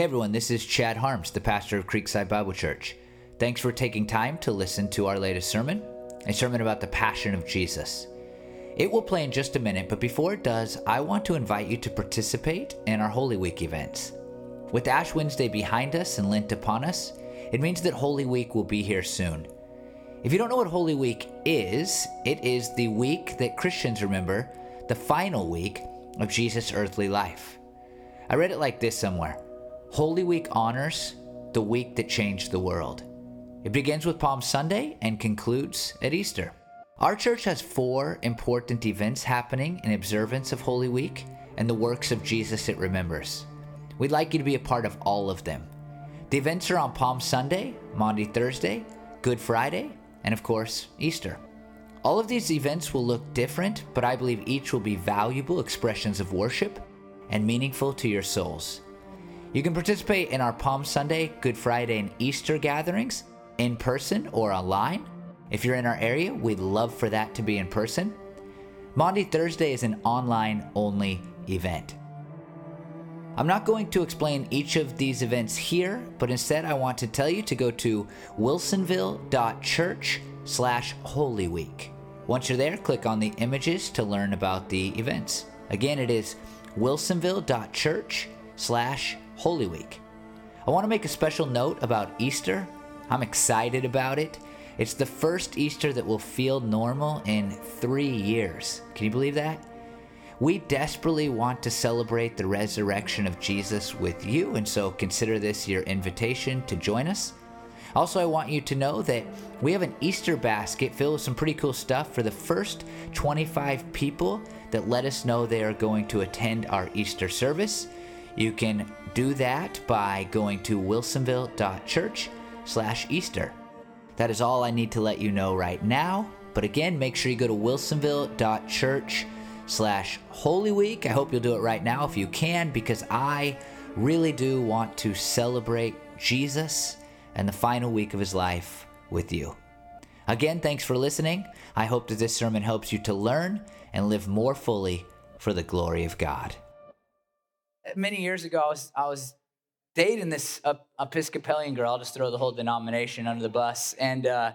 Hey everyone, this is Chad Harms, the pastor of Creekside Bible Church. Thanks for taking time to listen to our latest sermon, a sermon about the Passion of Jesus. It will play in just a minute, but before it does, I want to invite you to participate in our Holy Week events. With Ash Wednesday behind us and Lent upon us, it means that Holy Week will be here soon. If you don't know what Holy Week is, it is the week that Christians remember, the final week of Jesus' earthly life. I read it like this somewhere Holy Week honors the week that changed the world. It begins with Palm Sunday and concludes at Easter. Our church has four important events happening in observance of Holy Week and the works of Jesus it remembers. We'd like you to be a part of all of them. The events are on Palm Sunday, Maundy Thursday, Good Friday, and of course, Easter. All of these events will look different, but I believe each will be valuable expressions of worship and meaningful to your souls. You can participate in our Palm Sunday, Good Friday, and Easter gatherings in person or online. If you're in our area, we'd love for that to be in person. Maundy Thursday is an online only event. I'm not going to explain each of these events here, but instead I want to tell you to go to wilsonville.church slash Holy Week. Once you're there, click on the images to learn about the events. Again, it is wilsonville.church slash Holy Week. I want to make a special note about Easter. I'm excited about it. It's the first Easter that will feel normal in three years. Can you believe that? We desperately want to celebrate the resurrection of Jesus with you, and so consider this your invitation to join us. Also, I want you to know that we have an Easter basket filled with some pretty cool stuff for the first 25 people that let us know they are going to attend our Easter service. You can do that by going to wilsonville.church slash Easter. That is all I need to let you know right now. But again, make sure you go to wilsonville.church slash Holy Week. I hope you'll do it right now if you can, because I really do want to celebrate Jesus and the final week of his life with you. Again, thanks for listening. I hope that this sermon helps you to learn and live more fully for the glory of God. Many years ago, I was, I was dating this Episcopalian girl. I'll just throw the whole denomination under the bus. And, uh,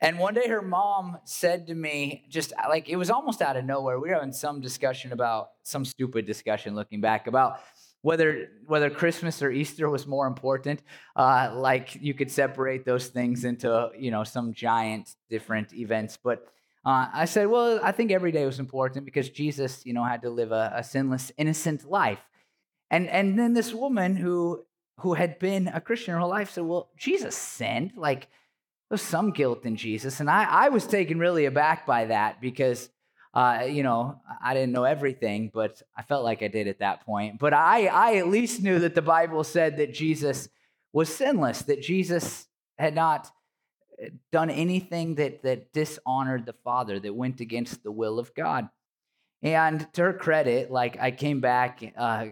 and one day her mom said to me, just like it was almost out of nowhere, we were having some discussion about some stupid discussion looking back about whether whether Christmas or Easter was more important. Uh, like you could separate those things into you know some giant different events. But uh, I said, well, I think every day was important because Jesus, you know, had to live a, a sinless, innocent life. And and then this woman who who had been a Christian her whole life said, well, Jesus sinned. Like there's some guilt in Jesus. And I, I was taken really aback by that because, uh, you know, I didn't know everything, but I felt like I did at that point. But I, I at least knew that the Bible said that Jesus was sinless, that Jesus had not uh, done anything that, that dishonored the Father, that went against the will of God. And to her credit, like I came back, uh,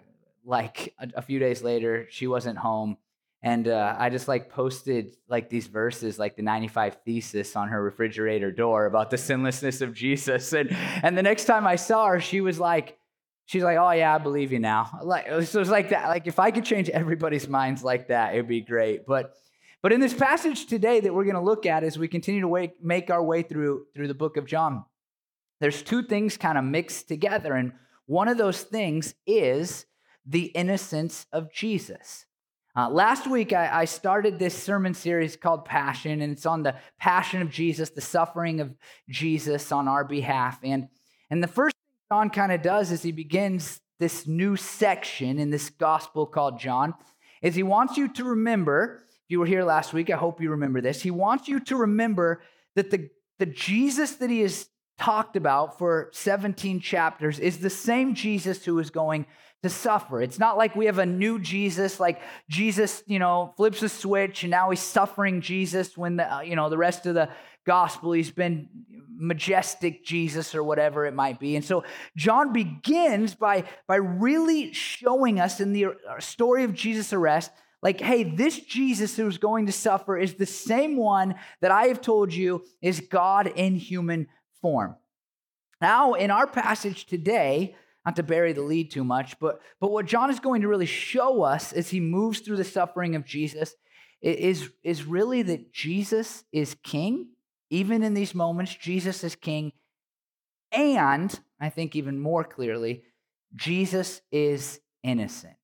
like a, a few days later, she wasn't home. And uh, i just like posted like these verses like the 95 thesis on her refrigerator door about the sinlessness of jesus. And and the next time i saw her she was like she's like oh yeah i believe you now. Like so it was like that. Like if i could change everybody's minds like that it would be great. But but in this passage today that we're going to look at as we continue to wake, make our way through through the book of john there's two things kind of mixed together. And one of those things is the innocence of jesus uh, last week, I, I, started this sermon series called Passion, and it's on the passion of Jesus, the suffering of Jesus on our behalf. And, and the first thing John kind of does is he begins this new section in this gospel called John, is he wants you to remember, if you were here last week, I hope you remember this, he wants you to remember that the, the Jesus that he has talked about for 17 chapters is the same Jesus who is going to suffer. It's not like we have a new Jesus, like Jesus, you know, flips a switch and now he's suffering Jesus when the, uh, you know, the rest of the gospel he's been majestic Jesus or whatever it might be. And so John begins by by really showing us in the uh, story of Jesus' arrest like, hey, this Jesus who's going to suffer is the same one that I have told you is God in human form. Now, in our passage today, not to bury the lead too much, but, but what John is going to really show us as he moves through the suffering of Jesus is, is really that Jesus is king. Even in these moments, Jesus is king. And I think even more clearly, Jesus is innocent.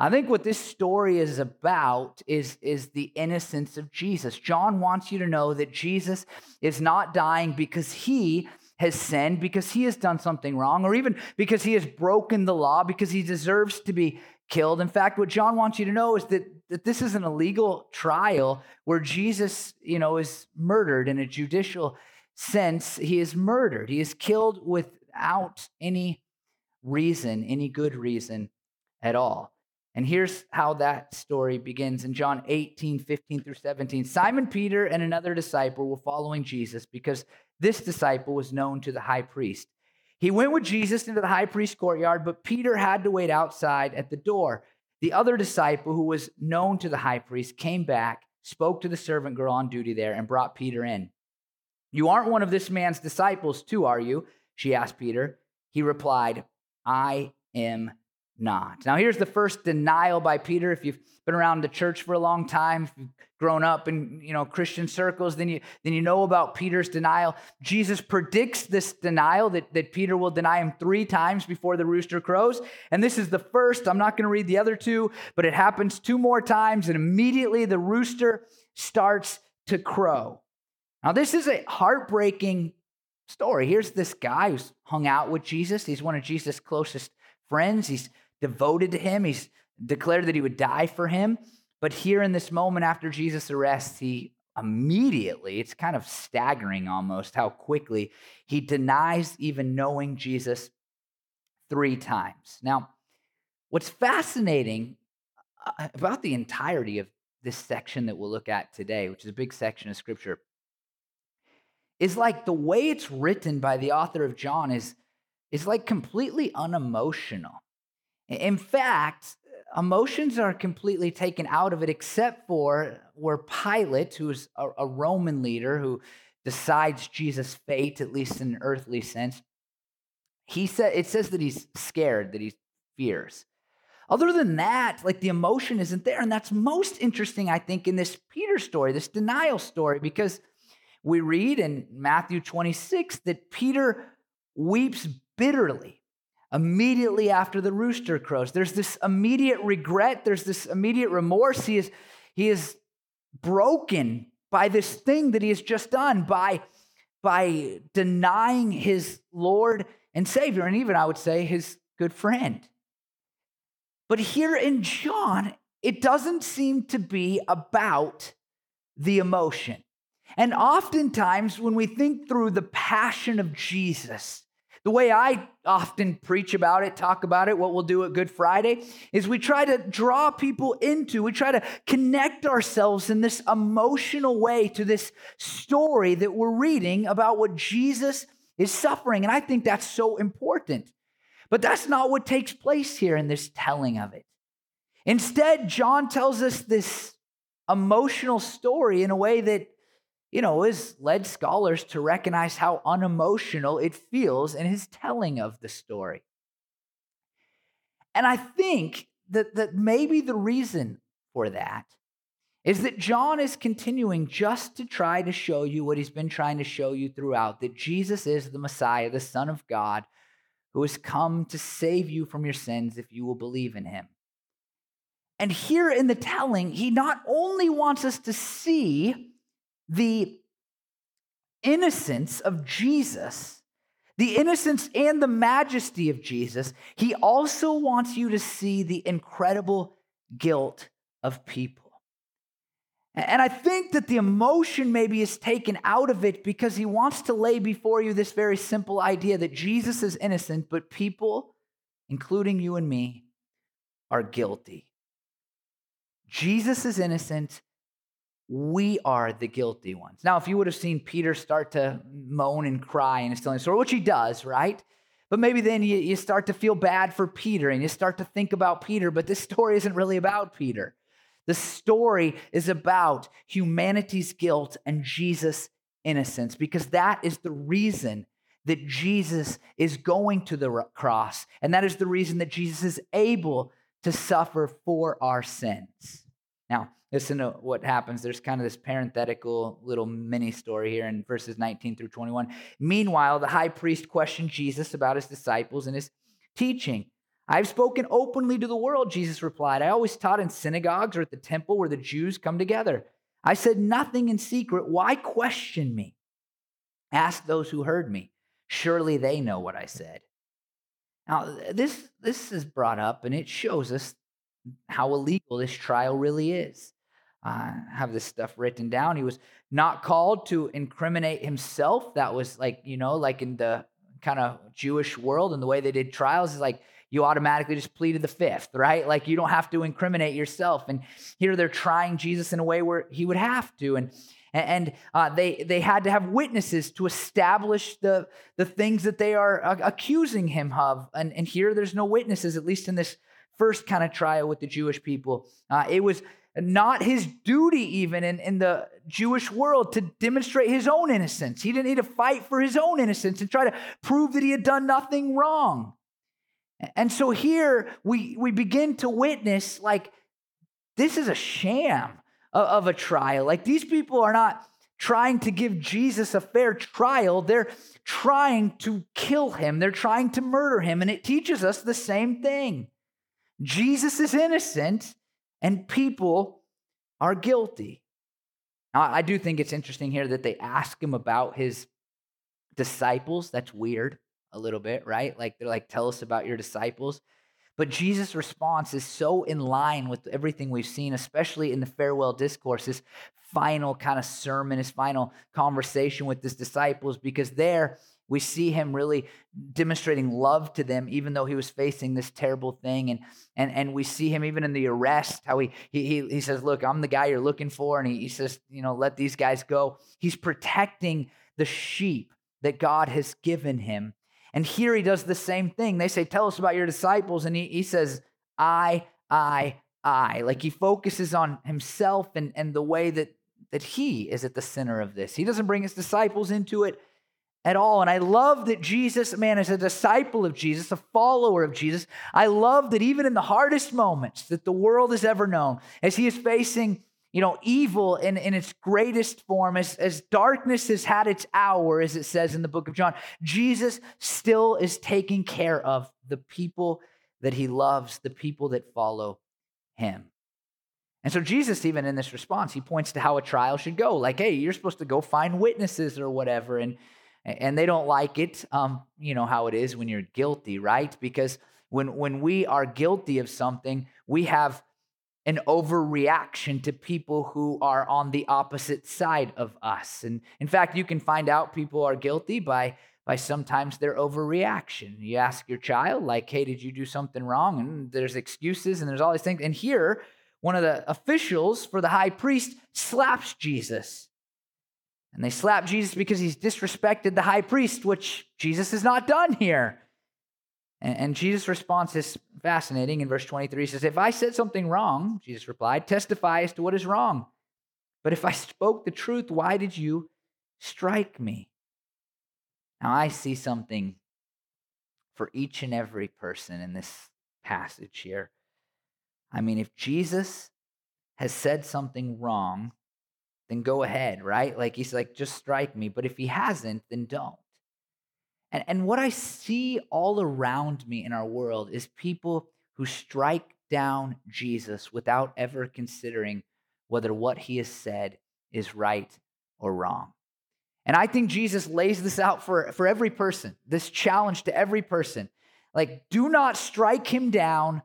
I think what this story is about is, is the innocence of Jesus. John wants you to know that Jesus is not dying because he has sinned, because he has done something wrong, or even because he has broken the law, because he deserves to be killed. In fact, what John wants you to know is that, that this is an illegal trial where Jesus, you know, is murdered in a judicial sense. He is murdered. He is killed without any reason, any good reason at all. And here's how that story begins in John 18, 15 through 17. Simon Peter and another disciple were following Jesus because this disciple was known to the high priest. He went with Jesus into the high priest's courtyard, but Peter had to wait outside at the door. The other disciple, who was known to the high priest, came back, spoke to the servant girl on duty there, and brought Peter in. You aren't one of this man's disciples, too, are you? She asked Peter. He replied, I am not. Now, here's the first denial by Peter. If you've been around the church for a long time, grown up in you know Christian circles, then you then you know about Peter's denial. Jesus predicts this denial that, that Peter will deny him three times before the rooster crows. And this is the first. I'm not going to read the other two, but it happens two more times, and immediately the rooster starts to crow. Now, this is a heartbreaking story. Here's this guy who's hung out with Jesus. He's one of Jesus' closest friends. He's devoted to him. He's declared that he would die for him. But here in this moment after Jesus' arrest, he immediately, it's kind of staggering almost how quickly he denies even knowing Jesus three times. Now, what's fascinating uh, about the entirety of this section that we'll look at today, which is a big section of scripture, is like the way it's written by the author of John is, is like completely unemotional. In fact, emotions are completely taken out of it, except for where Pilate, who's a, a Roman leader who decides Jesus' fate, at least in an earthly sense, he said it says that he's scared, that he fears. Other than that, like the emotion isn't there. And that's most interesting, I think, in this Peter story, this denial story, because we read in Matthew 26 that Peter weeps bitterly immediately after the rooster crows. There's this immediate regret, there's this immediate remorse. He is, he is broken by this thing that he has just done, by, by denying his Lord and Savior, and even I would say his good friend. But here in John, it doesn't seem to be about the emotion. And oftentimes, when we think through the passion of Jesus, the way I often preach about it, talk about it, what we'll do at Good Friday, is we try to draw people into, we try to connect ourselves in this emotional way to this story that we're reading about what Jesus is suffering. And I think that's so important. But that's not what takes place here in this telling of it. Instead, John tells us this emotional story in a way that you know, has led scholars to recognize how unemotional it feels in his telling of the story. And I think that, that maybe the reason for that is that John is continuing just to try to show you what he's been trying to show you throughout that Jesus is the Messiah, the Son of God, who has come to save you from your sins if you will believe in him. And here in the telling, he not only wants us to see the innocence of Jesus, the innocence and the majesty of Jesus, he also wants you to see the incredible guilt of people. And I think that the emotion maybe is taken out of it because he wants to lay before you this very simple idea that Jesus is innocent, but people, including you and me, are guilty. Jesus is innocent, we are the guilty ones. Now, if you would have seen Peter start to moan and cry in his telling story, which he does, right? But maybe then you, you start to feel bad for Peter and you start to think about Peter, but this story isn't really about Peter. The story is about humanity's guilt and Jesus' innocence because that is the reason that Jesus is going to the cross. And that is the reason that Jesus is able to suffer for our sins. Now, listen to what happens. There's kind of this parenthetical little mini story here in verses 19 through 21. Meanwhile, the high priest questioned Jesus about his disciples and his teaching. I've spoken openly to the world, Jesus replied. I always taught in synagogues or at the temple where the Jews come together. I said nothing in secret. Why question me? Ask those who heard me. Surely they know what I said. Now, this, this is brought up and it shows us how illegal this trial really is. I have this stuff written down. He was not called to incriminate himself. That was like, you know, like in the kind of Jewish world and the way they did trials is like you automatically just pleaded the fifth, right? Like you don't have to incriminate yourself. And here they're trying Jesus in a way where he would have to. And and uh, they they had to have witnesses to establish the the things that they are uh, accusing him of. And and here there's no witnesses, at least in this first kind of trial with the Jewish people. Uh, it was not his duty, even in, in the Jewish world, to demonstrate his own innocence. He didn't need to fight for his own innocence and try to prove that he had done nothing wrong. And so here we, we begin to witness like this is a sham of, of a trial. Like these people are not trying to give Jesus a fair trial, they're trying to kill him, they're trying to murder him. And it teaches us the same thing. Jesus is innocent and people are guilty. Now, I do think it's interesting here that they ask him about his disciples. That's weird a little bit, right? Like they're like, tell us about your disciples. But Jesus' response is so in line with everything we've seen, especially in the farewell discourse, his final kind of sermon, his final conversation with his disciples, because there we see him really demonstrating love to them, even though he was facing this terrible thing. And, and, and we see him even in the arrest, how he, he, he says, Look, I'm the guy you're looking for. And he, he says, You know, let these guys go. He's protecting the sheep that God has given him. And here he does the same thing. They say, Tell us about your disciples. And he, he says, I, I, I. Like he focuses on himself and, and the way that, that he is at the center of this. He doesn't bring his disciples into it at all. And I love that Jesus, man, is a disciple of Jesus, a follower of Jesus. I love that even in the hardest moments that the world has ever known, as he is facing, you know, evil in, in its greatest form, as, as darkness has had its hour, as it says in the book of John, Jesus still is taking care of the people that he loves, the people that follow him. And so, Jesus, even in this response, he points to how a trial should go. Like, hey, you're supposed to go find witnesses or whatever. And and they don't like it. Um, you know how it is when you're guilty, right? Because when when we are guilty of something, we have an overreaction to people who are on the opposite side of us. And in fact, you can find out people are guilty by by sometimes their overreaction. You ask your child, like, hey, did you do something wrong? And there's excuses and there's all these things. And here, one of the officials for the high priest slaps Jesus and they slap Jesus because he's disrespected the high priest, which Jesus has not done here. And, and Jesus' response is fascinating. In verse 23, he says, If I said something wrong, Jesus replied, testify as to what is wrong. But if I spoke the truth, why did you strike me? Now, I see something for each and every person in this passage here. I mean, if Jesus has said something wrong, then go ahead, right? Like he's like, just strike me. But if he hasn't, then don't. And, and what I see all around me in our world is people who strike down Jesus without ever considering whether what he has said is right or wrong. And I think Jesus lays this out for, for every person, this challenge to every person. Like, do not strike him down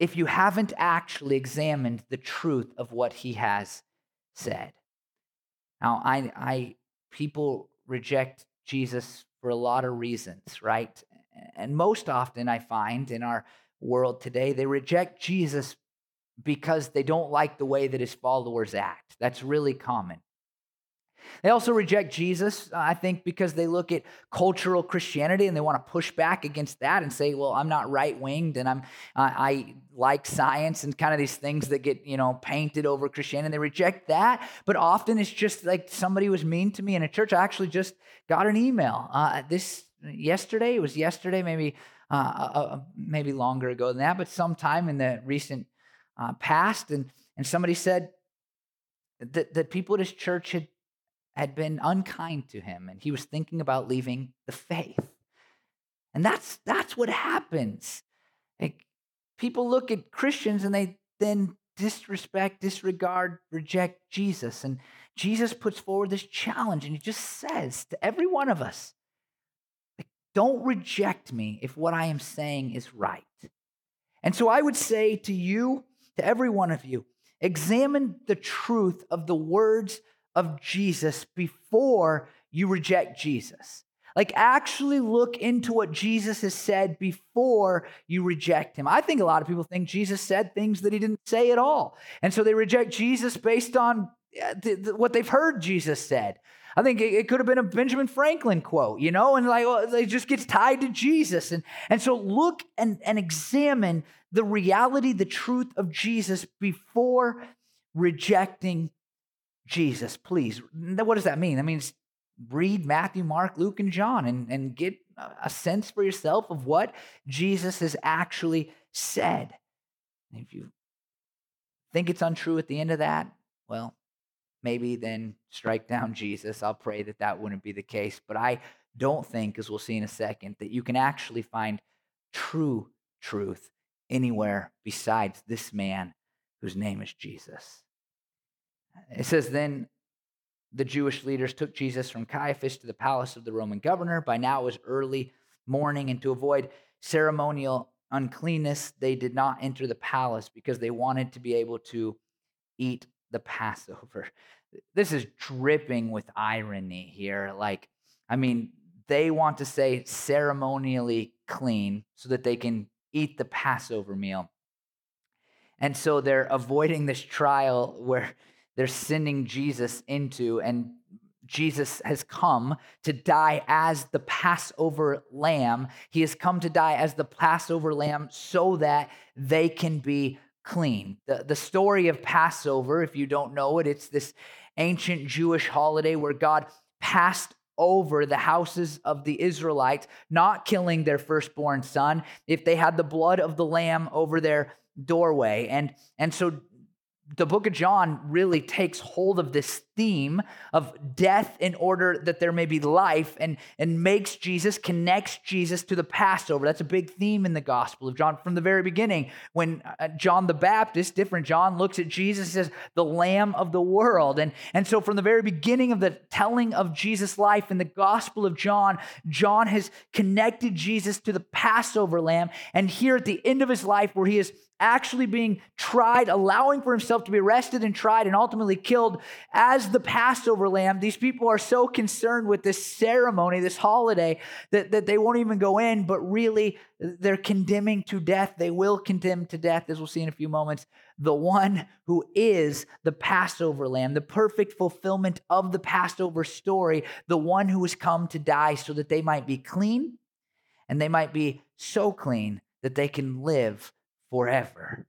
if you haven't actually examined the truth of what he has said. Now, I, I, people reject Jesus for a lot of reasons, right? And most often, I find in our world today, they reject Jesus because they don't like the way that his followers act. That's really common. They also reject Jesus, I think, because they look at cultural Christianity and they want to push back against that and say, "Well, I'm not right winged and I'm uh, I like science and kind of these things that get you know painted over Christianity." They reject that, but often it's just like somebody was mean to me in a church. I actually just got an email uh, this yesterday. It was yesterday, maybe uh, uh, uh maybe longer ago than that, but sometime in the recent uh, past, and and somebody said that that people at his church had had been unkind to him and he was thinking about leaving the faith. And that's that's what happens. Like, people look at Christians and they then disrespect, disregard, reject Jesus. And Jesus puts forward this challenge and he just says to every one of us, don't reject me if what I am saying is right. And so I would say to you, to every one of you, examine the truth of the words of Jesus before you reject Jesus. Like, actually look into what Jesus has said before you reject him. I think a lot of people think Jesus said things that he didn't say at all. And so they reject Jesus based on what they've heard Jesus said. I think it, could have been a Benjamin Franklin quote, you know, and like well, it just gets tied to Jesus. And, and so look and, and examine the reality, the truth of Jesus before rejecting Jesus, please. What does that mean? That means read Matthew, Mark, Luke, and John and, and get a sense for yourself of what Jesus has actually said. If you think it's untrue at the end of that, well, maybe then strike down Jesus. I'll pray that that wouldn't be the case. But I don't think, as we'll see in a second, that you can actually find true truth anywhere besides this man whose name is Jesus. It says, Then the Jewish leaders took Jesus from Caiaphas to the palace of the Roman governor. By now it was early morning, and to avoid ceremonial uncleanness, they did not enter the palace because they wanted to be able to eat the Passover. This is dripping with irony here. Like, I mean, they want to say ceremonially clean so that they can eat the Passover meal. And so they're avoiding this trial where they're sending Jesus into, and Jesus has come to die as the Passover lamb. He has come to die as the Passover lamb so that they can be clean. The, the story of Passover, if you don't know it, it's this ancient Jewish holiday where God passed over the houses of the Israelites, not killing their firstborn son if they had the blood of the lamb over their doorway. And, and so the book of John really takes hold of this theme of death in order that there may be life and, and makes Jesus, connects Jesus to the Passover. That's a big theme in the Gospel of John from the very beginning. When uh, John the Baptist, different John, looks at Jesus as the Lamb of the world. And, and so from the very beginning of the telling of Jesus' life in the Gospel of John, John has connected Jesus to the Passover lamb. And here at the end of his life, where he is actually being tried, allowing for himself to be arrested and tried and ultimately killed as the Passover lamb. These people are so concerned with this ceremony, this holiday, that, that they won't even go in, but really they're condemning to death. They will condemn to death, as we'll see in a few moments, the one who is the Passover lamb, the perfect fulfillment of the Passover story, the one who has come to die so that they might be clean and they might be so clean that they can live forever.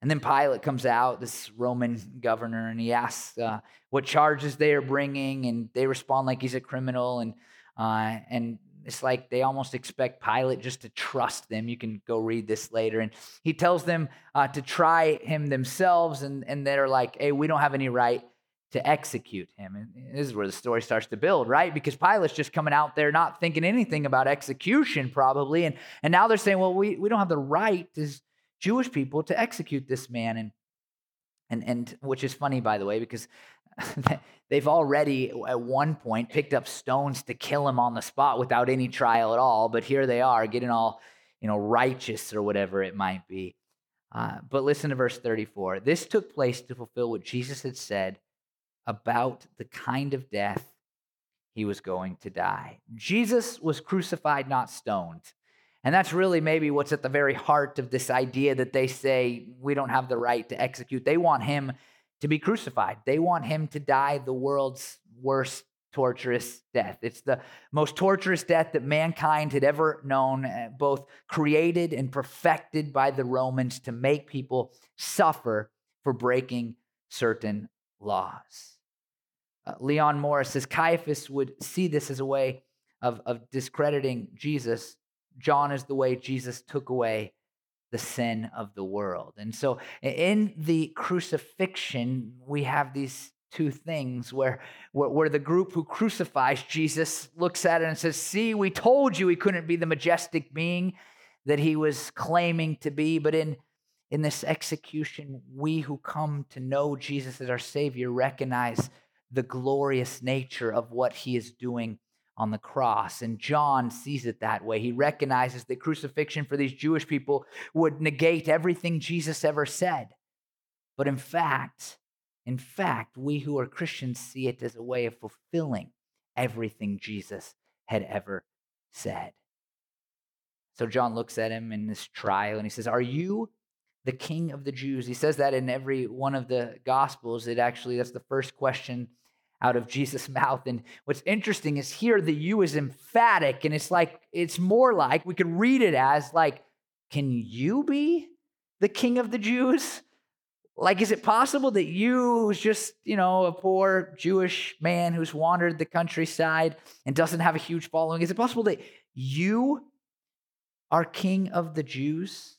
And then Pilate comes out, this Roman governor, and he asks uh, what charges they are bringing, and they respond like he's a criminal. And uh, and it's like they almost expect Pilate just to trust them. You can go read this later. And he tells them uh, to try him themselves, and, and they're like, hey, we don't have any right to execute him. And this is where the story starts to build, right? Because Pilate's just coming out there not thinking anything about execution, probably. And, and now they're saying, well, we, we don't have the right as Jewish people to execute this man. And, and, and which is funny, by the way, because they've already at one point picked up stones to kill him on the spot without any trial at all. But here they are getting all, you know, righteous or whatever it might be. Uh, but listen to verse 34. This took place to fulfill what Jesus had said about the kind of death he was going to die. Jesus was crucified, not stoned. And that's really maybe what's at the very heart of this idea that they say we don't have the right to execute. They want him to be crucified, they want him to die the world's worst torturous death. It's the most torturous death that mankind had ever known, eh, both created and perfected by the Romans to make people suffer for breaking certain laws. Uh, Leon Morris says Caiaphas would see this as a way of, of discrediting Jesus. John is the way Jesus took away the sin of the world. And so in the crucifixion, we have these two things where, where, where, the group who crucifies Jesus looks at it and says, See, we told you he couldn't be the majestic being that he was claiming to be. But in, in this execution, we who come to know Jesus as our Savior recognize the glorious nature of what he is doing on the cross. And John sees it that way. He recognizes that crucifixion for these Jewish people would negate everything Jesus ever said. But in fact, in fact, we who are Christians see it as a way of fulfilling everything Jesus had ever said. So John looks at him in this trial and he says, Are you the king of the Jews? He says that in every one of the gospels. It actually, that's the first question out of Jesus' mouth. And what's interesting is here the you is emphatic, and it's like, it's more like we could read it as like, Can you be the king of the Jews? Like, is it possible that you, who's just, you know, a poor Jewish man who's wandered the countryside and doesn't have a huge following, is it possible that you are king of the Jews?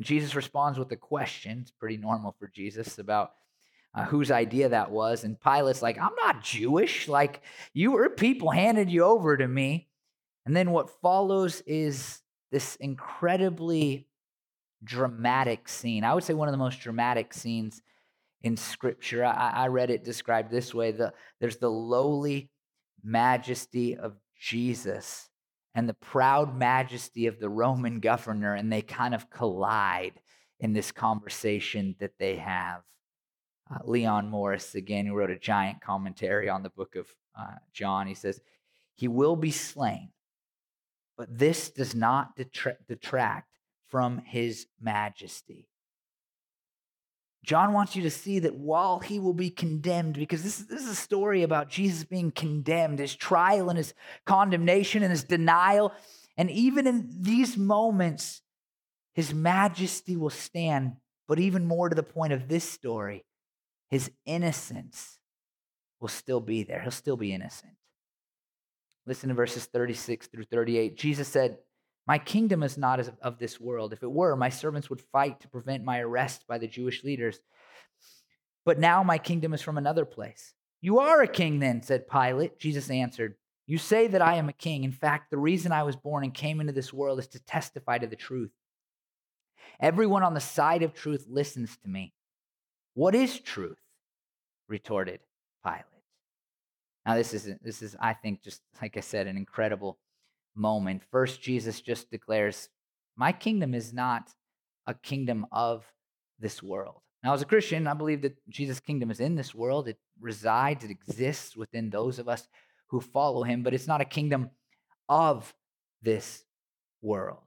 Jesus responds with a question. It's pretty normal for Jesus about uh, whose idea that was. And Pilate's like, I'm not Jewish. Like, you were people handed you over to me. And then what follows is this incredibly dramatic scene. I would say one of the most dramatic scenes in Scripture. I, I read it described this way: the, there's the lowly majesty of Jesus and the proud majesty of the Roman governor, and they kind of collide in this conversation that they have. Uh, Leon Morris, again, who wrote a giant commentary on the book of uh, John, he says, He will be slain, but this does not detract from his majesty. John wants you to see that while he will be condemned, because this, this is a story about Jesus being condemned, his trial and his condemnation and his denial. And even in these moments, his majesty will stand. But even more to the point of this story, his innocence will still be there. He'll still be innocent. Listen to verses 36 through 38. Jesus said, my kingdom is not of this world. If it were, my servants would fight to prevent my arrest by the Jewish leaders. But now my kingdom is from another place. You are a king, then, said Pilate. Jesus answered, You say that I am a king. In fact, the reason I was born and came into this world is to testify to the truth. Everyone on the side of truth listens to me. What is truth? retorted Pilate. Now, this is, this is, I think, just like I said, an incredible moment. First, Jesus just declares, My kingdom is not a kingdom of this world. Now, as a Christian, I believe that Jesus' kingdom is in this world. It resides, it exists within those of us who follow him, but it's not a kingdom of this world.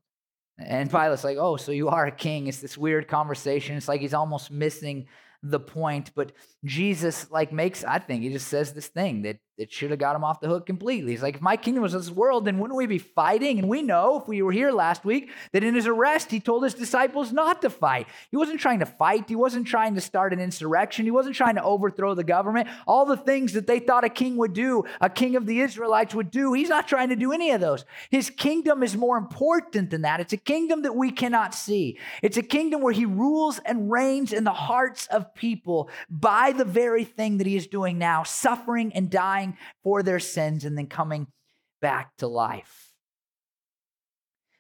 And Pilate's like, oh, so you are a king. It's this weird conversation. It's like he's almost missing the point. But Jesus, like, makes, I think, he just says this thing that it should have got him off the hook completely. He's like, if my kingdom was this world, then wouldn't we be fighting? And we know, if we were here last week, that in his arrest, he told his disciples not to fight. He wasn't trying to fight. He wasn't trying to start an insurrection. He wasn't trying to overthrow the government. All the things that they thought a king would do, a king of the Israelites would do, he's not trying to do any of those. His kingdom is more important than that. It's a kingdom that we cannot see. It's a kingdom where he rules and reigns in the hearts of people by the very thing that he is doing now, suffering and dying for their sins and then coming back to life.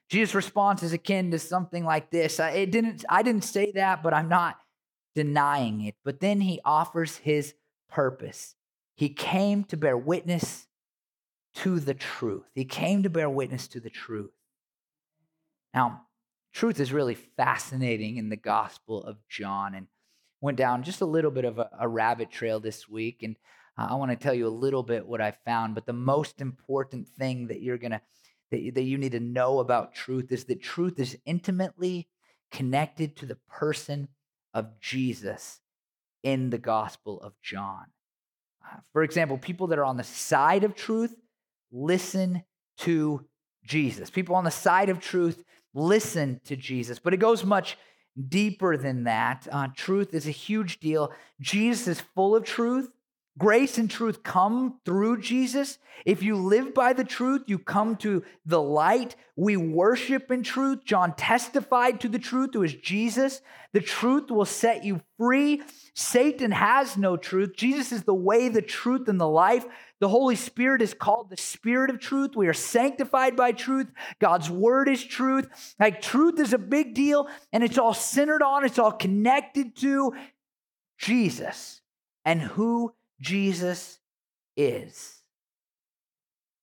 Jesus' response is akin to something like this. I, it didn't, I didn't say that, but I'm not denying it. But then he offers his purpose. He came to bear witness to the truth. He came to bear witness to the truth. Now, truth is really fascinating in the Gospel of John and went down just a little bit of a, a rabbit trail this week. And I want to tell you a little bit what I found, but the most important thing that you're going to that, that you need to know about truth is that truth is intimately connected to the person of Jesus in the Gospel of John. Uh, For example, people that are on the side of truth listen to Jesus. People on the side of truth listen to Jesus. But it goes much deeper than that. Uh, truth is a huge deal. Jesus is full of truth. Grace and truth come through Jesus. If you live by the truth, you come to the light. We worship in truth. John testified to the truth, who is Jesus. The truth will set you free. Satan has no truth. Jesus is the way, the truth, and the life. The Holy Spirit is called the Spirit of truth. We are sanctified by truth. God's word is truth. Like, truth is a big deal, and it's all centered on, it's all connected to Jesus and who Jesus is.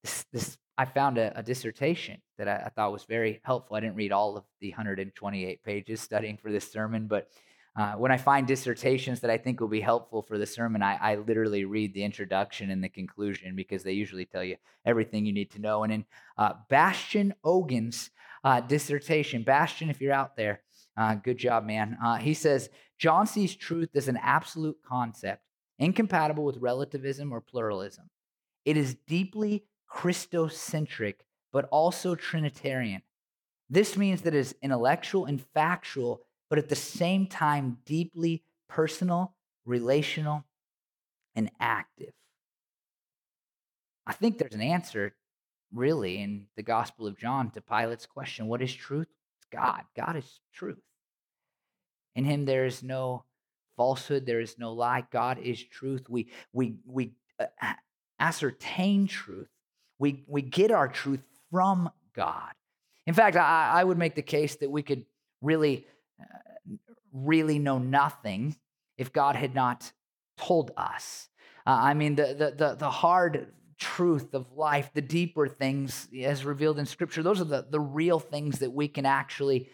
This, this I found a, a dissertation that I, I, thought was very helpful. I didn't read all of the 128 pages studying for this sermon, but uh, when I find dissertations that I think will be helpful for the sermon, I, I, literally read the introduction and the conclusion because they usually tell you everything you need to know. And in uh, Bastian Ogun's uh, dissertation, Bastian, if you're out there, uh, good job, man. Uh, he says John sees truth as an absolute concept incompatible with relativism or pluralism. It is deeply Christocentric, but also Trinitarian. This means that it is intellectual and factual, but at the same time, deeply personal, relational, and active. I think there's an answer, really, in the Gospel of John to Pilate's question what is truth? It's God. God is truth. In him, there is no falsehood, there is no lie. God is truth. We, we, we uh, ascertain truth, we, we get our truth from God. In fact, I, I would make the case that we could really, uh, really know nothing if God had not told us. Uh, I mean, the, the, the, the hard truth of life, the deeper things as revealed in Scripture, those are the, the real things that we can actually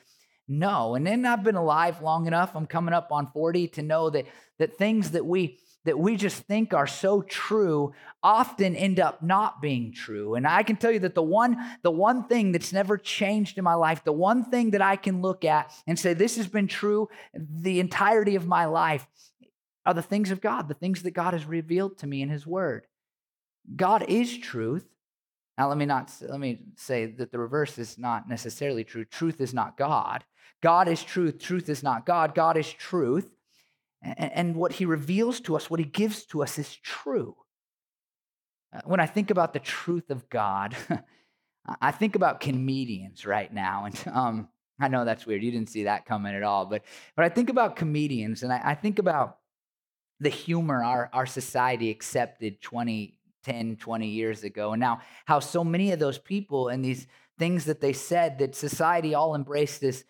know. And then I've been alive long enough, I'm coming up on 40 to know that that things that we that we just think are so true often end up not being true. And I can tell you that the one the one thing that's never changed in my life, the one thing that I can look at and say this has been true the entirety of my life are the things of God, the things that God has revealed to me in his word. God is truth. Now let me not let me say that the reverse is not necessarily true. Truth is not God. God is truth. Truth is not God. God is truth. And what he reveals to us, what he gives to us, is true. Uh, when I think about the truth of God, I think about comedians right now. And um, I know that's weird. You didn't see that coming at all. But, but I think about comedians and I, I think about the humor our, our society accepted 20, 10, 20 years ago. And now how so many of those people and these things that they said that society all embraced as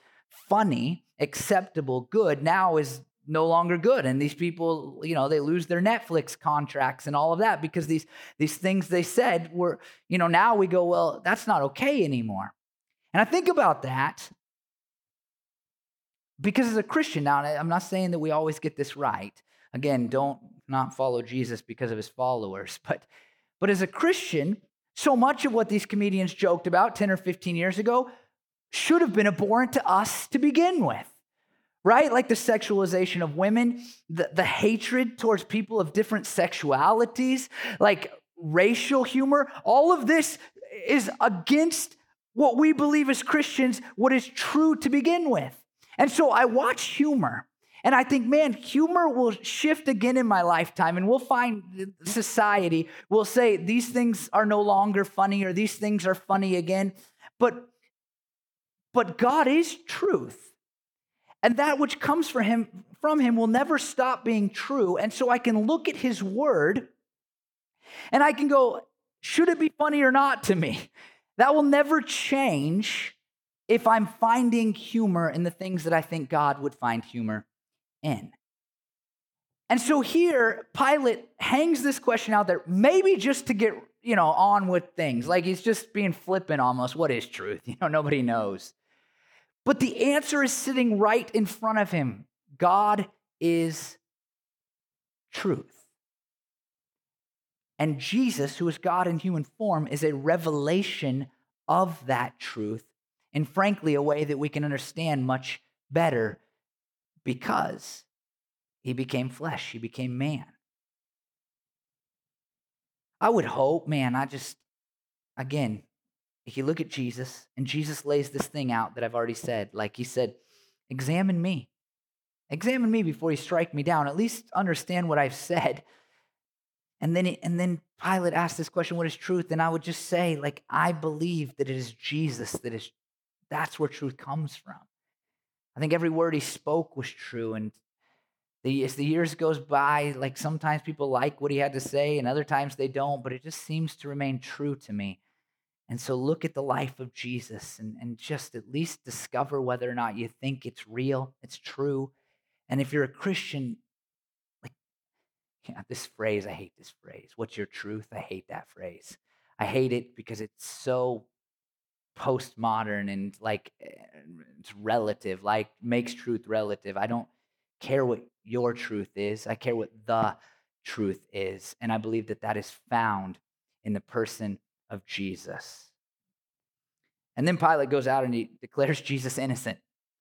funny, acceptable, good now is no longer good. And these people you know they lose their netflix contracts and all of that because these these things they said were you know now we go well that's not okay anymore. And i think about that because as a christian now i'm not saying that we always get this right. Again don't not follow jesus because of his followers but but as a christian so much of what these comedians joked about 10 or 15 years ago should have been abhorrent to us to begin with, right? Like the sexualization of women, the, the hatred towards people of different sexualities, like racial humor. All of this is against what we believe as Christians, what is true to begin with. And so I watch humor. And I think, man, humor will shift again in my lifetime, and we'll find society will say these things are no longer funny or these things are funny again. But but God is truth. And that which comes from him, from him will never stop being true. And so I can look at his word and I can go, should it be funny or not to me? That will never change if I'm finding humor in the things that I think God would find humor in. And so here, Pilate hangs this question out there, maybe just to get, you know, on with things. Like he's just being flippant almost. What is truth? You know, nobody knows. But the answer is sitting right in front of him God is truth. And Jesus, who is God in human form, is a revelation of that truth, and frankly, a way that we can understand much better because he became flesh, he became man. I would hope, man, I just, again, if you look at Jesus and Jesus lays this thing out that I've already said, like he said, examine me. Examine me before you strike me down. At least understand what I've said. And then, and then Pilate asked this question, what is truth? And I would just say, like, I believe that it is Jesus that is, that's where truth comes from. I think every word he spoke was true. And the, as the years goes by, like sometimes people like what he had to say and other times they don't, but it just seems to remain true to me. And so look at the life of Jesus and, and just at least discover whether or not you think it's real, it's true. And if you're a Christian, like yeah, this phrase, I hate this phrase. What's your truth? I hate that phrase. I hate it because it's so postmodern and like it's relative, like makes truth relative. I don't care what your truth is. I care what the truth is. And I believe that that is found in the person of Jesus. And then Pilate goes out and he declares Jesus innocent.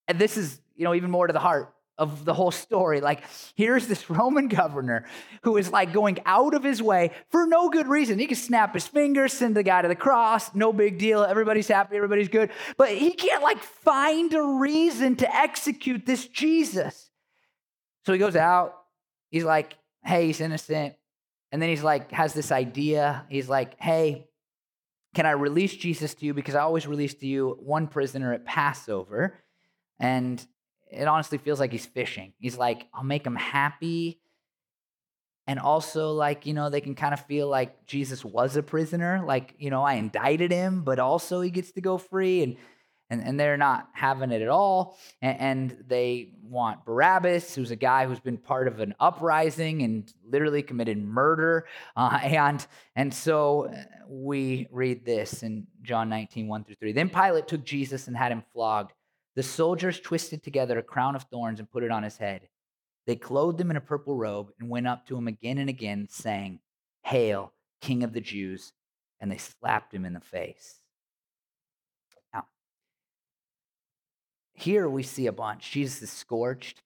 And this is, you know, even more to the heart of the whole story. Like, here's this Roman governor who is like going out of his way for no good reason. He can snap his fingers, send the guy to the cross, no big deal. Everybody's happy, everybody's good. But he can't like find a reason to execute this Jesus. So he goes out. He's like, hey, he's innocent. And then he's like, has this idea. He's like, hey, can I release Jesus to you? Because I always release to you one prisoner at Passover. And it honestly feels like he's fishing. He's like, I'll make him happy. And also, like, you know, they can kind of feel like Jesus was a prisoner. Like, you know, I indicted him, but also he gets to go free. And and, and they're not having it at all. And, and, they want Barabbas, who's a guy who's been part of an uprising and literally committed murder. Uh, and, and so uh, we read this in John 19, 1 through 3. Then Pilate took Jesus and had him flogged. The soldiers twisted together a crown of thorns and put it on his head. They clothed him in a purple robe and went up to him again and again, saying, Hail, King of the Jews! And they slapped him in the face. Here we see a bunch. Jesus is scourged,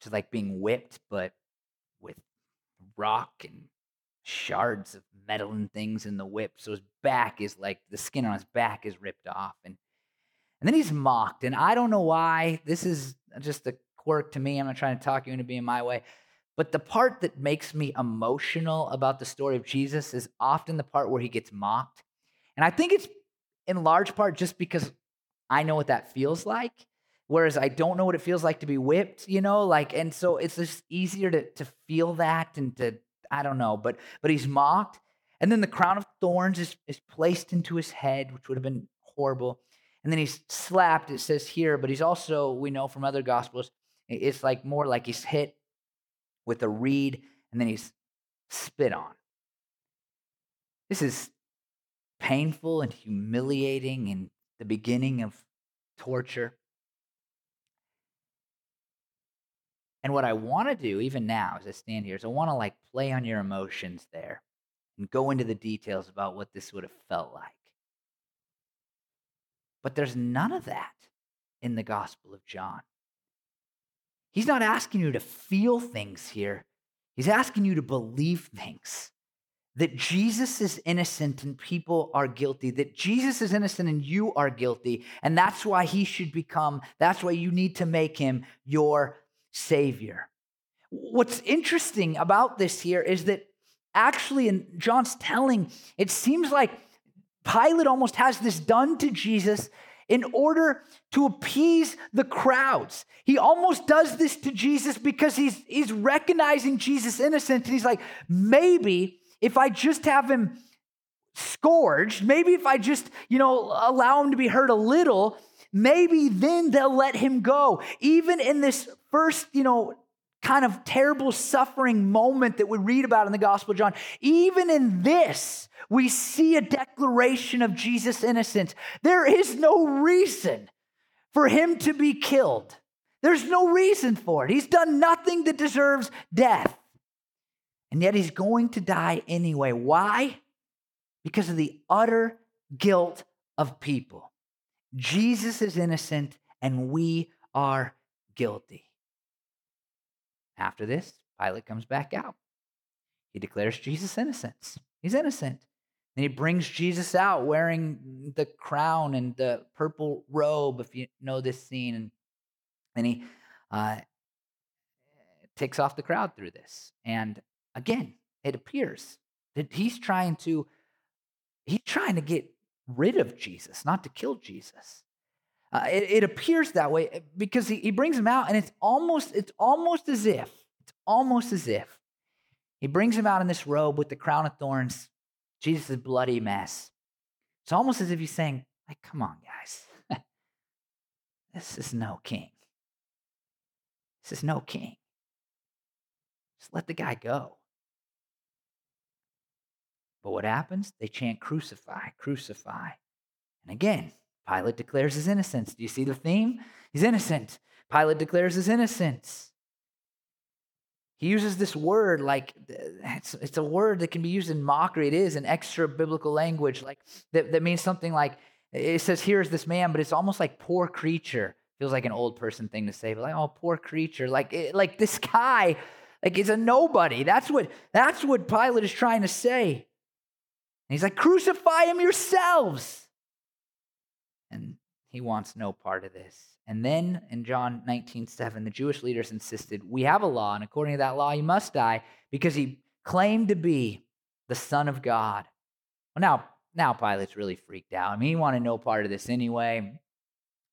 just like being whipped, but with rock and shards of metal and things in the whip. So his back is like the skin on his back is ripped off. And and then he's mocked. And I don't know why. This is just a quirk to me. I'm not trying to talk you into being my way. But the part that makes me emotional about the story of Jesus is often the part where he gets mocked. And I think it's in large part just because I know what that feels like. Whereas I don't know what it feels like to be whipped, you know, like, and so it's just easier to, to feel that and to, I don't know, but, but he's mocked. And then the crown of thorns is, is placed into his head, which would have been horrible. And then he's slapped, it says here, but he's also, we know from other gospels, it's like more like he's hit with a reed and then he's spit on. This is painful and humiliating and the beginning of torture. And what I want to do, even now as I stand here, is I want to like play on your emotions there and go into the details about what this would have felt like. But there's none of that in the Gospel of John. He's not asking you to feel things here, he's asking you to believe things that Jesus is innocent and people are guilty, that Jesus is innocent and you are guilty. And that's why he should become, that's why you need to make him your savior. What's interesting about this here is that actually, in John's telling, it seems like Pilate almost has this done to Jesus in order to appease the crowds. He almost does this to Jesus because he's, he's recognizing Jesus' innocent. And he's like, maybe if I just have him scourged, maybe if I just, you know, allow him to be hurt a little, maybe then they'll let him go. Even in this first, you know, kind of terrible suffering moment that we read about in the Gospel of John, even in this, we see a declaration of Jesus' innocence. There is no reason for him to be killed. There's no reason for it. He's done nothing that deserves death. And yet he's going to die anyway. Why? Because of the utter guilt of people. Jesus is innocent and we are guilty. After this, Pilate comes back out. He declares Jesus' innocent. He's innocent. And he brings Jesus out wearing the crown and the purple robe, if you know this scene. And, he uh, takes off the crowd through this. And again, it appears that he's trying to he's trying to get rid of Jesus, not to kill Jesus. Uh, it, it, appears that way eh, because he, he brings him out, and it's almost it's almost as if it's almost as if he brings him out in this robe with the crown of thorns, Jesus' bloody mess. It's almost as if he's saying, like, come on, guys. this is no king. This is no king. Just let the guy go. But what happens? They chant, crucify, crucify. And again, Pilate declares his innocence. Do you see the theme? He's innocent. Pilate declares his innocence. He uses this word like eh, it's, it's a word that can be used in mockery. It is an extra biblical language, like that, that means something like it says, Here's this man, but it's almost like poor creature. Feels like an old person thing to say, but like, oh, poor creature. Like, it, like this guy, like is a nobody. That's what that's what Pilate is trying to say. He's like, crucify him yourselves. And he wants no part of this. And then in John 19, 7, the Jewish leaders insisted, We have a law, and according to that law, he must die because he claimed to be the Son of God. Well, now, now Pilate's really freaked out. I mean, he wanted no part of this anyway.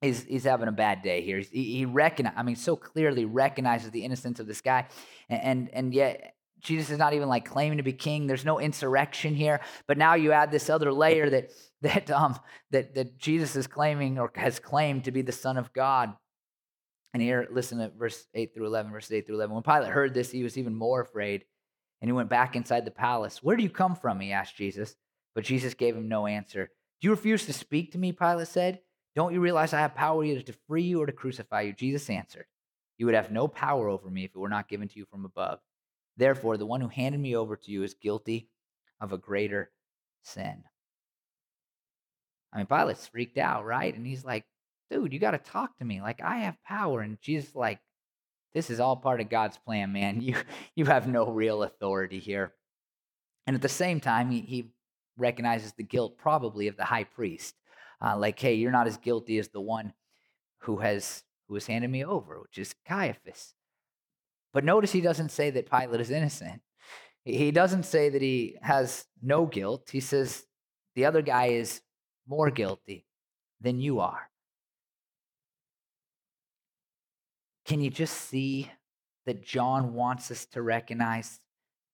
He's, he's having a bad day here. He, he recognize, I mean, so clearly recognizes the innocence of this guy, and, and, and yet Jesus is not even like claiming to be king. There's no insurrection here. But now you add this other layer that that um that that Jesus is claiming or has claimed to be the Son of God. And here, listen to verse 8 through 11, verse 8 through 11. When Pilate heard this, he was even more afraid. And he went back inside the palace. Where do you come from? He asked Jesus. But Jesus gave him no answer. Do you refuse to speak to me? Pilate said. Don't you realize I have power either to free you or to crucify you? Jesus answered. You would have no power over me if it were not given to you from above. Therefore, the one who handed me over to you is guilty of a greater sin. I mean, Pilate's freaked out, right? And he's like, dude, you got to talk to me. Like, I have power. And Jesus, like, this is all part of God's plan, man. You, you have no real authority here. And at the same time, he, he recognizes the guilt probably of the high priest. Uh, like, hey, you're not as guilty as the one who has who has handed me over, which is Caiaphas. But notice he doesn't say that Pilate is innocent. He doesn't say that he has no guilt. He says the other guy is more guilty than you are. Can you just see that John wants us to recognize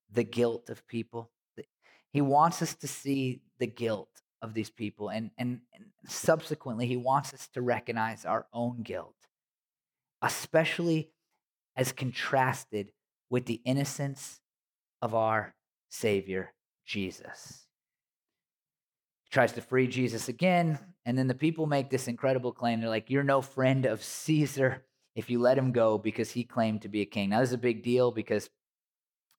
the guilt of people? He wants us to see the guilt of these people, and, and, and subsequently, he wants us to recognize our own guilt, especially as contrasted with the innocence of our Savior, Jesus. He tries to free Jesus again, and then the people make this incredible claim. They're like, You're no friend of Caesar if you let him go because he claimed to be a king. Now, this is a big deal because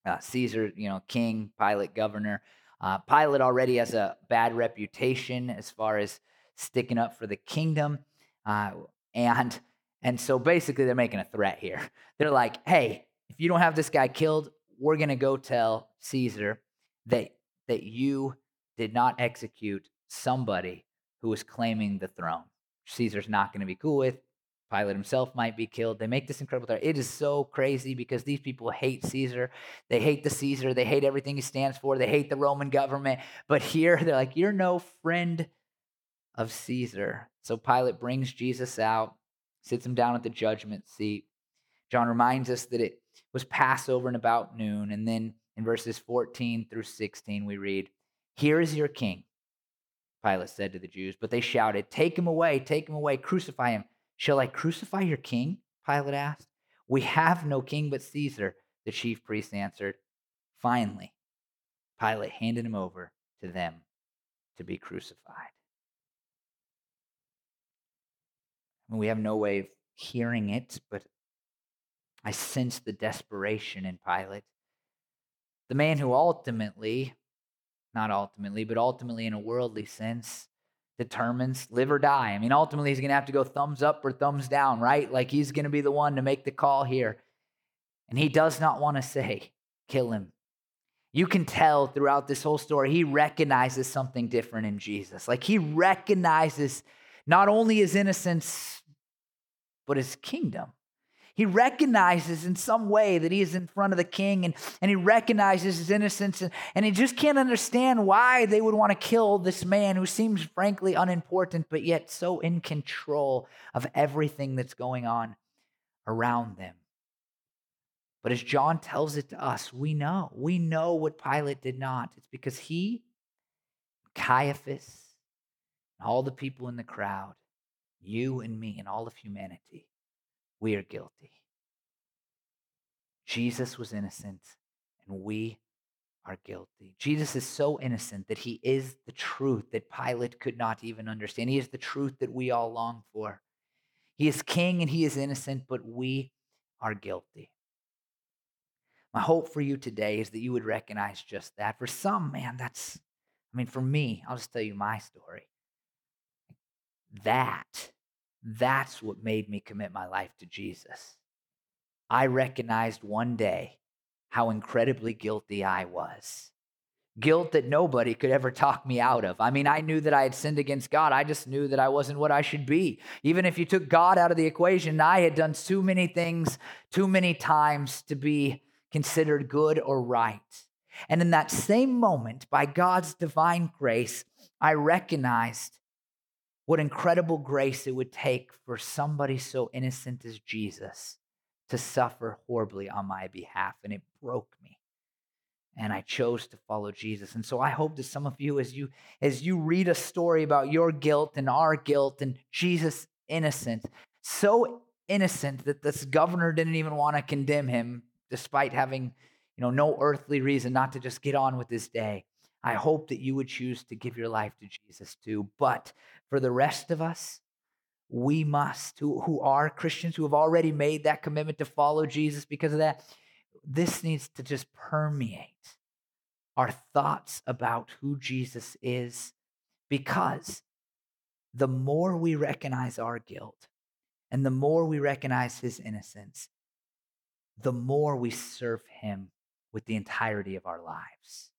uh, Caesar, you know, king, Pilate, governor. Uh, Pilate already has a bad reputation as far as sticking up for the kingdom. Uh, and and so basically, they're making a threat here. They're like, hey, if you don't have this guy killed, we're going to go tell Caesar that, that you did not execute somebody who was claiming the throne. Caesar's not going to be cool with. Pilate himself might be killed. They make this incredible threat. It is so crazy because these people hate Caesar. They hate the Caesar. They hate everything he stands for. They hate the Roman government. But here they're like, you're no friend of Caesar. So Pilate brings Jesus out sits him down at the judgment seat. John reminds us that it was Passover and about noon. And then in verses 14 through 16, we read, Here is your king, Pilate said to the Jews. But they shouted, Take him away, take him away, crucify him. Shall I crucify your king? Pilate asked. We have no king but Caesar, the chief priest answered. Finally, Pilate handed him over to them to be crucified. We have no way of hearing it, but I sense the desperation in Pilate. The man who ultimately, not ultimately, but ultimately in a worldly sense, determines live or die. I mean, ultimately, he's going to have to go thumbs up or thumbs down, right? Like he's going to be the one to make the call here. And he does not want to say, kill him. You can tell throughout this whole story, he recognizes something different in Jesus. Like he recognizes not only his innocence, but his kingdom. He recognizes in some way that he is in front of the king and, and he recognizes his innocence and, and he just can't understand why they would want to kill this man who seems frankly unimportant, but yet so in control of everything that's going on around them. But as John tells it to us, we know. We know what Pilate did not. It's because he, Caiaphas, and all the people in the crowd, you and me and all of humanity, we are guilty. Jesus was innocent, and we are guilty. Jesus is so innocent that he is the truth that Pilate could not even understand. He is the truth that we all long for. He is king and he is innocent, but we are guilty. My hope for you today is that you would recognize just that. For some, man, that's, I mean, for me, I'll just tell you my story. That that's what made me commit my life to Jesus. I recognized one day how incredibly guilty I was. Guilt that nobody could ever talk me out of. I mean, I knew that I had sinned against God. I just knew that I wasn't what I should be. Even if you took God out of the equation, I had done too many things too many times to be considered good or right. And in that same moment, by God's divine grace, I recognized what incredible grace it would take for somebody so innocent as Jesus to suffer horribly on my behalf. And it broke me. And I chose to follow Jesus. And so I hope that some of you, as you as you read a story about your guilt and our guilt and Jesus innocent, so innocent that this governor didn't even want to condemn him, despite having you know no earthly reason not to just get on with this day. I hope that you would choose to give your life to Jesus too. But for the rest of us, we must, who, who are Christians, who have already made that commitment to follow Jesus because of that, this needs to just permeate our thoughts about who Jesus is because the more we recognize our guilt and the more we recognize his innocence, the more we serve him with the entirety of our lives.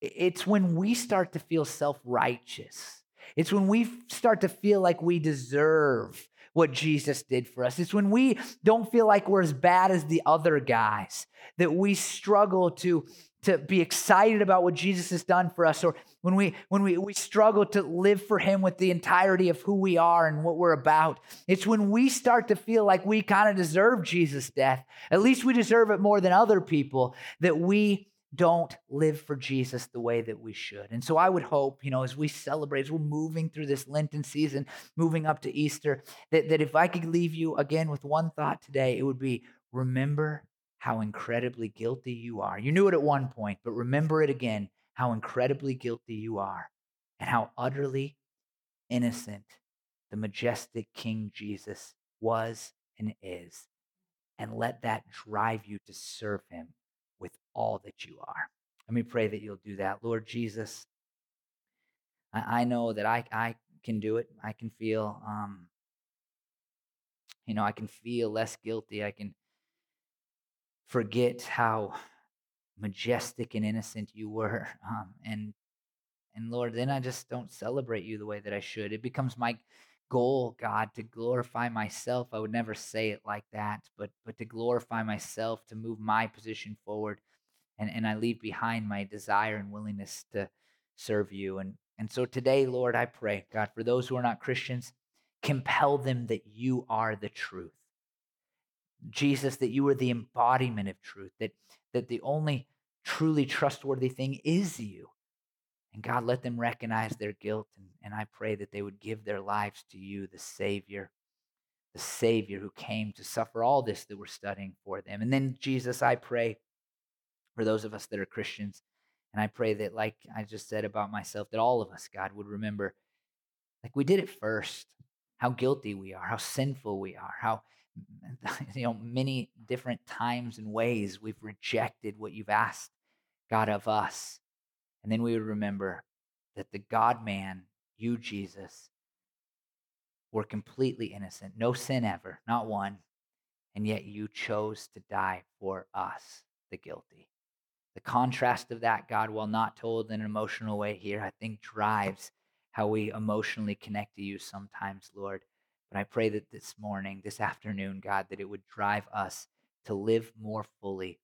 It's when we start to feel self righteous. It's when we start to feel like we deserve what Jesus did for us. It's when we don't feel like we're as bad as the other guys that we struggle to, to be excited about what Jesus has done for us, or when we when we, we struggle to live for him with the entirety of who we are and what we're about. It's when we start to feel like we kind of deserve Jesus' death. At least we deserve it more than other people, that we don't live for Jesus the way that we should. And so I would hope, you know, as we celebrate, as we're moving through this Lenten season, moving up to Easter, that, that if I could leave you again with one thought today, it would be remember how incredibly guilty you are. You knew it at one point, but remember it again how incredibly guilty you are and how utterly innocent the majestic King Jesus was and is. And let that drive you to serve him all that you are. Let me pray that you'll do that. Lord Jesus, I, I know that I, I can do it. I can feel, um, you know, I can feel less guilty. I can forget how majestic and innocent you were. Um, and and Lord, then I just don't celebrate you the way that I should. It becomes my goal, God, to glorify myself. I would never say it like that, but but to glorify myself, to move my position forward. And, and I leave behind my desire and willingness to serve you. And, and so today, Lord, I pray, God, for those who are not Christians, compel them that you are the truth. Jesus, that you are the embodiment of truth, that, that the only truly trustworthy thing is you. And God, let them recognize their guilt. And, and I pray that they would give their lives to you, the Savior, the Savior who came to suffer all this that we're studying for them. And then, Jesus, I pray for those of us that are Christians. And I pray that, like I just said about myself, that all of us, God, would remember, like we did it first, how guilty we are, how sinful we are, how you know many different times and ways we've rejected what you've asked god of us and then we would remember that the God man, you, Jesus, were completely innocent, no sin ever, not one. And yet you chose to die for us, the guilty. The contrast of that, God, while not told in an emotional way here, I think drives how we emotionally connect to you sometimes, Lord. But I pray that this morning, this afternoon, God, that it would drive us to live more fully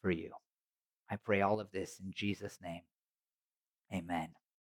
for you. I pray all of this in Jesus' name. Amen.